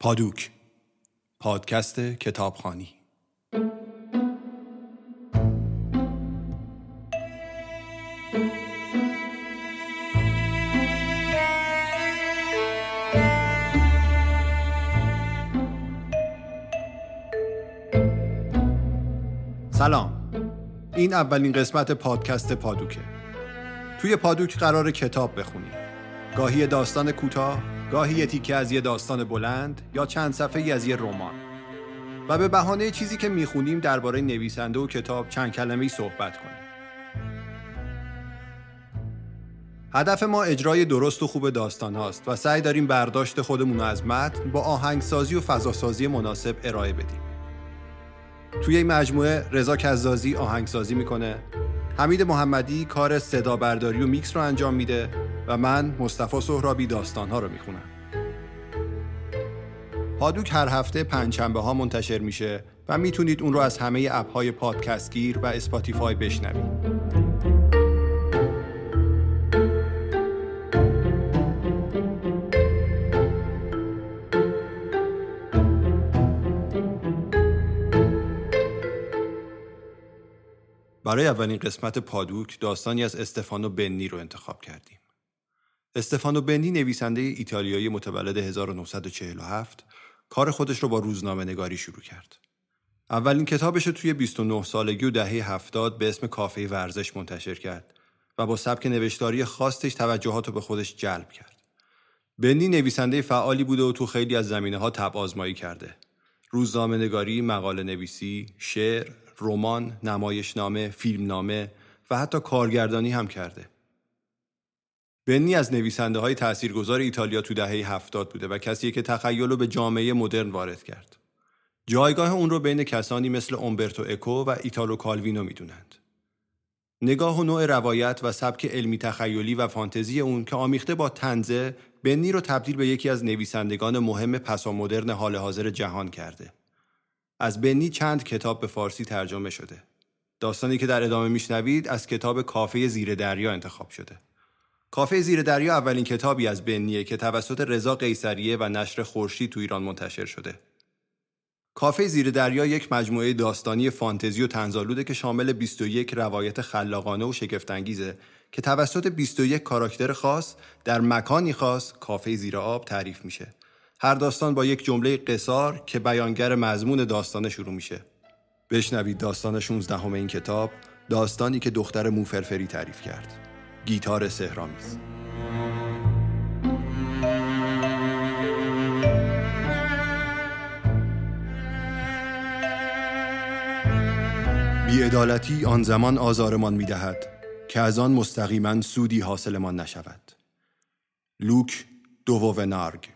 پادوک پادکست کتابخانی سلام. این اولین قسمت پادکست پادوکه. توی پادوک قرار کتاب بخونیم گاهی داستان کوتاه گاهی یه تیکه از یه داستان بلند یا چند صفحه از یه رمان. و به بهانه چیزی که می‌خونیم درباره نویسنده و کتاب چند کلمه صحبت کنیم. هدف ما اجرای درست و خوب داستان هاست و سعی داریم برداشت خودمون از متن با آهنگسازی و فضاسازی مناسب ارائه بدیم. توی این مجموعه رضا کزازی آهنگسازی می‌کنه. حمید محمدی کار صدا برداری و میکس رو انجام میده. و من مصطفی سهرابی داستانها رو می‌خونم پادوک هر هفته پنجشنبه ها منتشر میشه و می‌تونید اون رو از همه اپ های پادکست گیر و اسپاتیفای بشنوید برای اولین قسمت پادوک داستانی از استفانو بنی رو انتخاب کردیم. استفانو بنی نویسنده ایتالیایی متولد 1947 کار خودش رو با روزنامه نگاری شروع کرد. اولین کتابش رو توی 29 سالگی و دهه 70 به اسم کافه ورزش منتشر کرد و با سبک نوشتاری خاصش توجهات رو به خودش جلب کرد. بنی نویسنده فعالی بوده و تو خیلی از زمینه ها تب آزمایی کرده. روزنامه نگاری، مقاله نویسی، شعر، رمان، نمایشنامه، فیلمنامه و حتی کارگردانی هم کرده. بنی از نویسنده های تاثیرگذار ایتالیا تو دهه هفتاد بوده و کسی که تخیل رو به جامعه مدرن وارد کرد. جایگاه اون رو بین کسانی مثل اومبرتو اکو و ایتالو کالوینو می‌دونند. نگاه و نوع روایت و سبک علمی تخیلی و فانتزی اون که آمیخته با تنزه بنی رو تبدیل به یکی از نویسندگان مهم پسا مدرن حال حاضر جهان کرده. از بنی چند کتاب به فارسی ترجمه شده. داستانی که در ادامه میشنوید از کتاب کافه زیر دریا انتخاب شده. کافه زیر دریا اولین کتابی از بنیه که توسط رضا قیصریه و نشر خورشید تو ایران منتشر شده. کافه زیر دریا یک مجموعه داستانی فانتزی و تنزالوده که شامل 21 روایت خلاقانه و شگفتانگیزه که توسط 21 کاراکتر خاص در مکانی خاص کافه زیر آب تعریف میشه. هر داستان با یک جمله قصار که بیانگر مضمون داستانه شروع میشه. بشنوید داستان 16 همه این کتاب داستانی که دختر موفرفری تعریف کرد. گیتار سهرامیز بیعدالتی آن زمان آزارمان می‌دهد که از آن مستقیما سودی حاصلمان نشود. لوک دووونارگ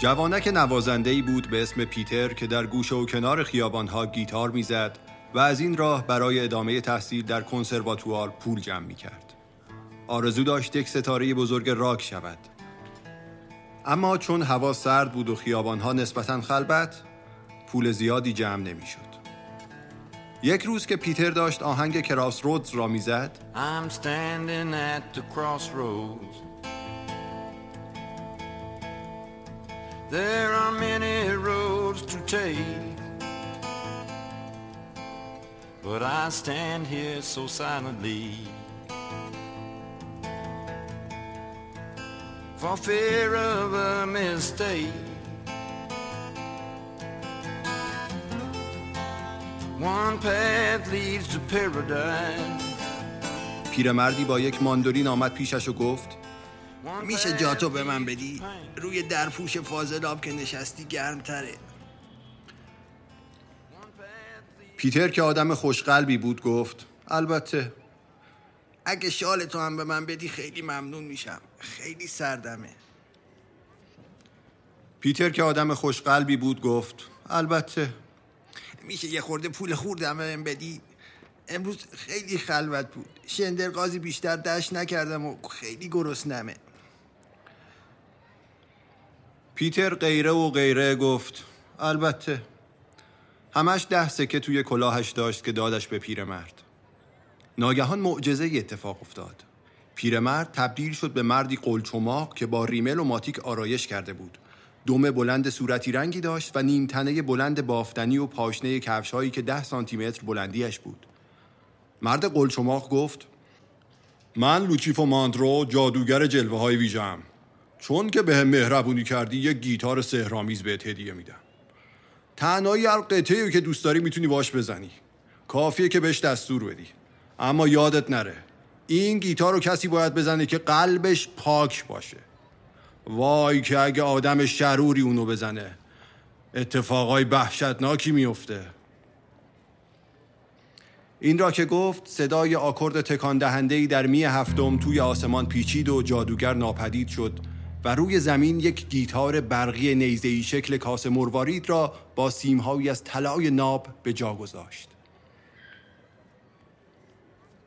جوانک نوازنده ای بود به اسم پیتر که در گوشه و کنار خیابانها گیتار می‌زد و از این راه برای ادامه تحصیل در کنسرواتوار پول جمع می کرد. آرزو داشت یک ستاره بزرگ راک شود. اما چون هوا سرد بود و خیابانها نسبتا خلبت پول زیادی جمع نمی شد. یک روز که پیتر داشت آهنگ کراس رودز را می‌زد There are many roads to take. But I stand here so silently. For fear of a mistake. One path leads to paradise. پیرمردی با یک ماندولین آمد پیشش و گفت One میشه جاتو به من بدی. روی درپوش فاضلاب که نشستی گرمتره. پیتر که آدم خوشقلبی بود گفت البته. اگه شال تو هم به من بدی خیلی ممنون میشم. خیلی سردمه. پیتر که آدم خوشقلبی بود گفت البته. میشه یه خورده پول خوردم بهم بدی؟ امروز خیلی خلوت بود. شندرقازی بیشتر دشت نکردم و خیلی گرسنمه. پیتر غیره و غیره گفت البته همش ده سکه توی کلاهش داشت که دادش به پیرمرد. ناگهان معجزه اتفاق افتاد. پیرمرد تبدیل شد به مردی قلچماق که با ریمل و ماتیک آرایش کرده بود. دم بلند صورتی رنگی داشت و نیمتنه بلند بافتنی و پاشنه کفش هایی که ده سانتی متر بلندیش بود. مرد قلچماق گفت من لوچیفو ماندرو جادوگر جلوه های ویژم چون که به مهربونی کردی یک گیتار سهرامیز بهت هدیه میدم. تنهایی هر قطعه که دوست داری می‌تونی باش بزنی. کافیه که بهش دستور بدی. اما یادت نره این گیتار رو کسی باید بزنه که قلبش پاک باشه. وای که اگه آدم شروری اونو بزنه اتفاقای وحشتناکی میفته این را که گفت صدای آکورد تکان دهنده‌ای در می هفتم توی آسمان پیچید و جادوگر ناپدید شد. و روی زمین یک گیتار برقی نیزه‌ای شکل کاسه مروارید را با سیمهایی از طلای ناب به جا گذاشت.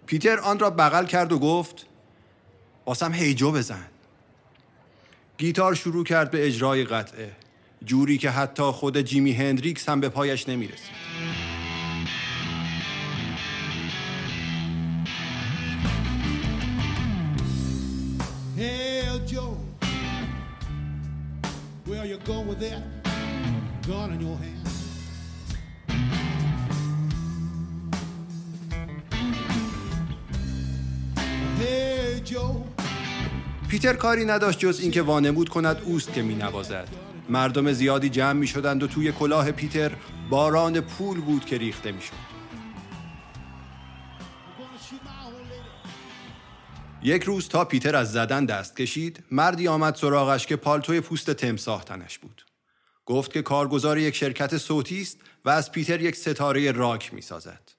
پیتر آن را بغل کرد و گفت واسم هیجو بزن. گیتار شروع کرد به اجرای قطعه جوری که حتی خود جیمی هندریکس هم به پایش نمی where you going with that gun in your hand? پیتر کاری نداشت جز اینکه وانمود کند اوست که می نوازد. مردم زیادی جمع می شدند و توی کلاه پیتر باران پول بود که ریخته می شد. یک روز تا پیتر از زدن دست کشید مردی آمد سراغش که پالتوی پوست تمساح تنش بود گفت که کارگزار یک شرکت صوتی است و از پیتر یک ستاره راک می سازد.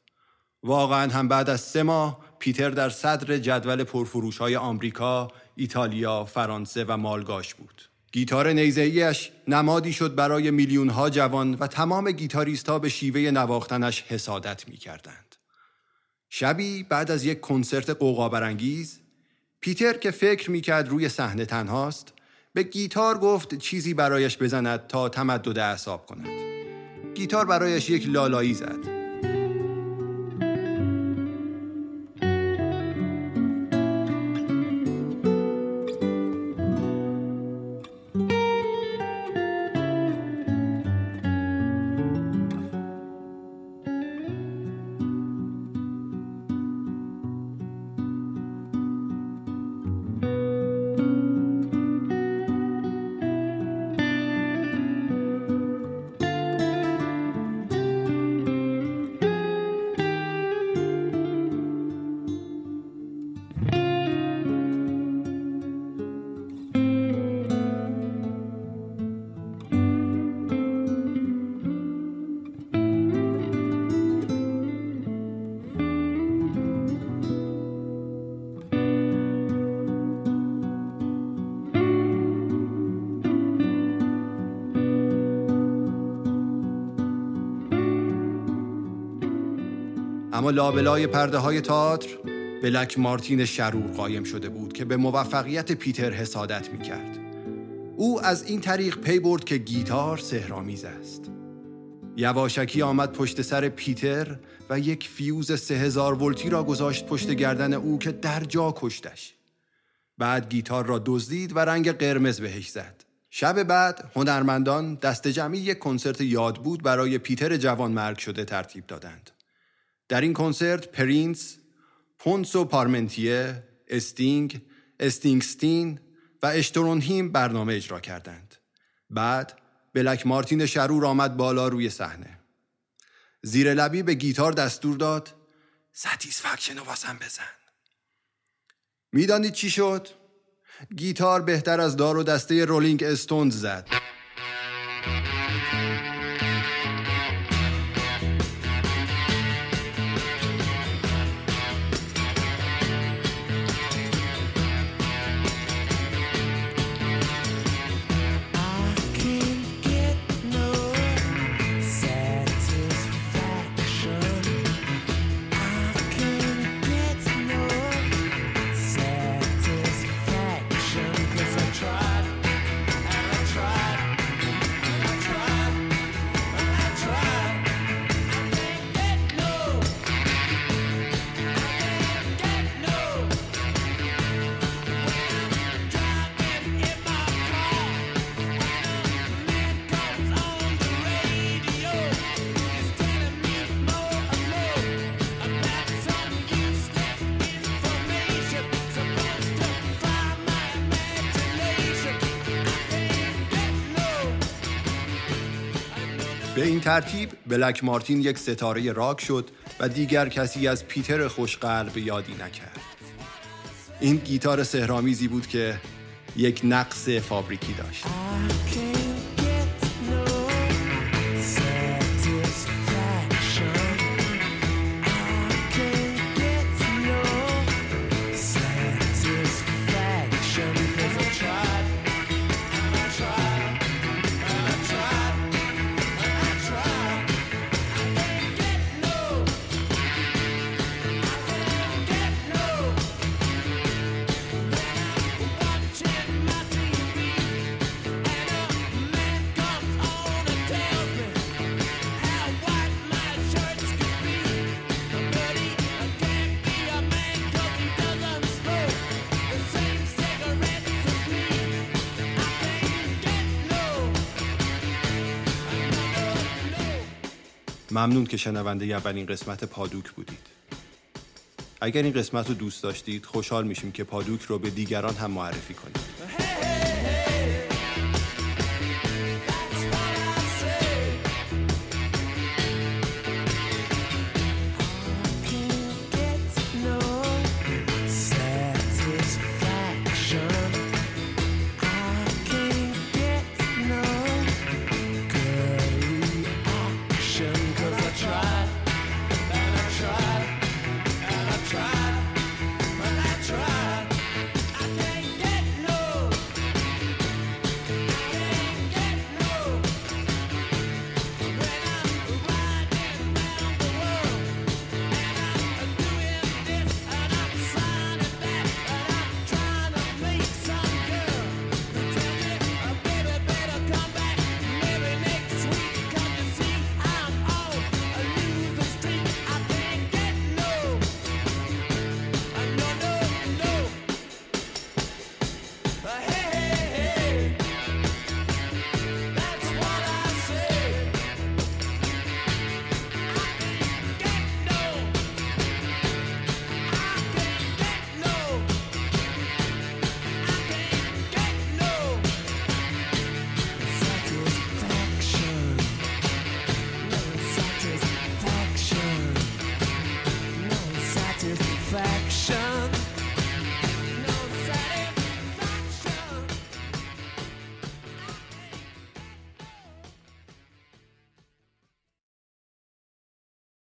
واقعا هم بعد از سه ماه پیتر در صدر جدول پرفروش های آمریکا، ایتالیا، فرانسه و مالگاش بود. گیتار نیزه‌ایش نمادی شد برای میلیون ها جوان و تمام گیتاریست به شیوه نواختنش حسادت می کردند. شبی بعد از یک کنسرت قوقا برانگیز پیتر که فکر می‌کرد روی صحنه تنهاست به گیتار گفت چیزی برایش بزند تا تمدد اعصاب کند. گیتار برایش یک لالایی زد. اما لابلای پرده های تئاتر بلک مارتین شرور قایم شده بود که به موفقیت پیتر حسادت می کرد. او از این طریق پی برد که گیتار سحرآمیز است. یواشکی آمد پشت سر پیتر و یک فیوز سه هزار ولتی را گذاشت پشت گردن او که در جا کشتش. بعد گیتار را دزدید و رنگ قرمز بهش زد. شب بعد هنرمندان دست جمعی یک کنسرت یاد بود برای پیتر جوان مرگ شده ترتیب دادند. در این کنسرت پرینس، پونسو پارمنتیه، استینگ، اسپرینگستین و اشترونهیم برنامه اجرا کردند. بعد بلک مارتین شرور آمد بالا روی صحنه. زیر لبی به گیتار دستور داد Satisfaction رو واسم بزن. می‌دانید چی شد؟ گیتار بهتر از دار و دسته رولینگ استونز زد. به این ترتیب بلک مارتین یک ستاره راک شد و دیگر کسی از پیتر خوشقلب یادی نکرد. این گیتار سهرامیزی بود که یک نقص فابریکی داشت. ممنون که شنونده اولین قسمت پادوک بودید. اگر این قسمت رو دوست داشتید خوشحال میشیم که پادوک رو به دیگران هم معرفی کنید.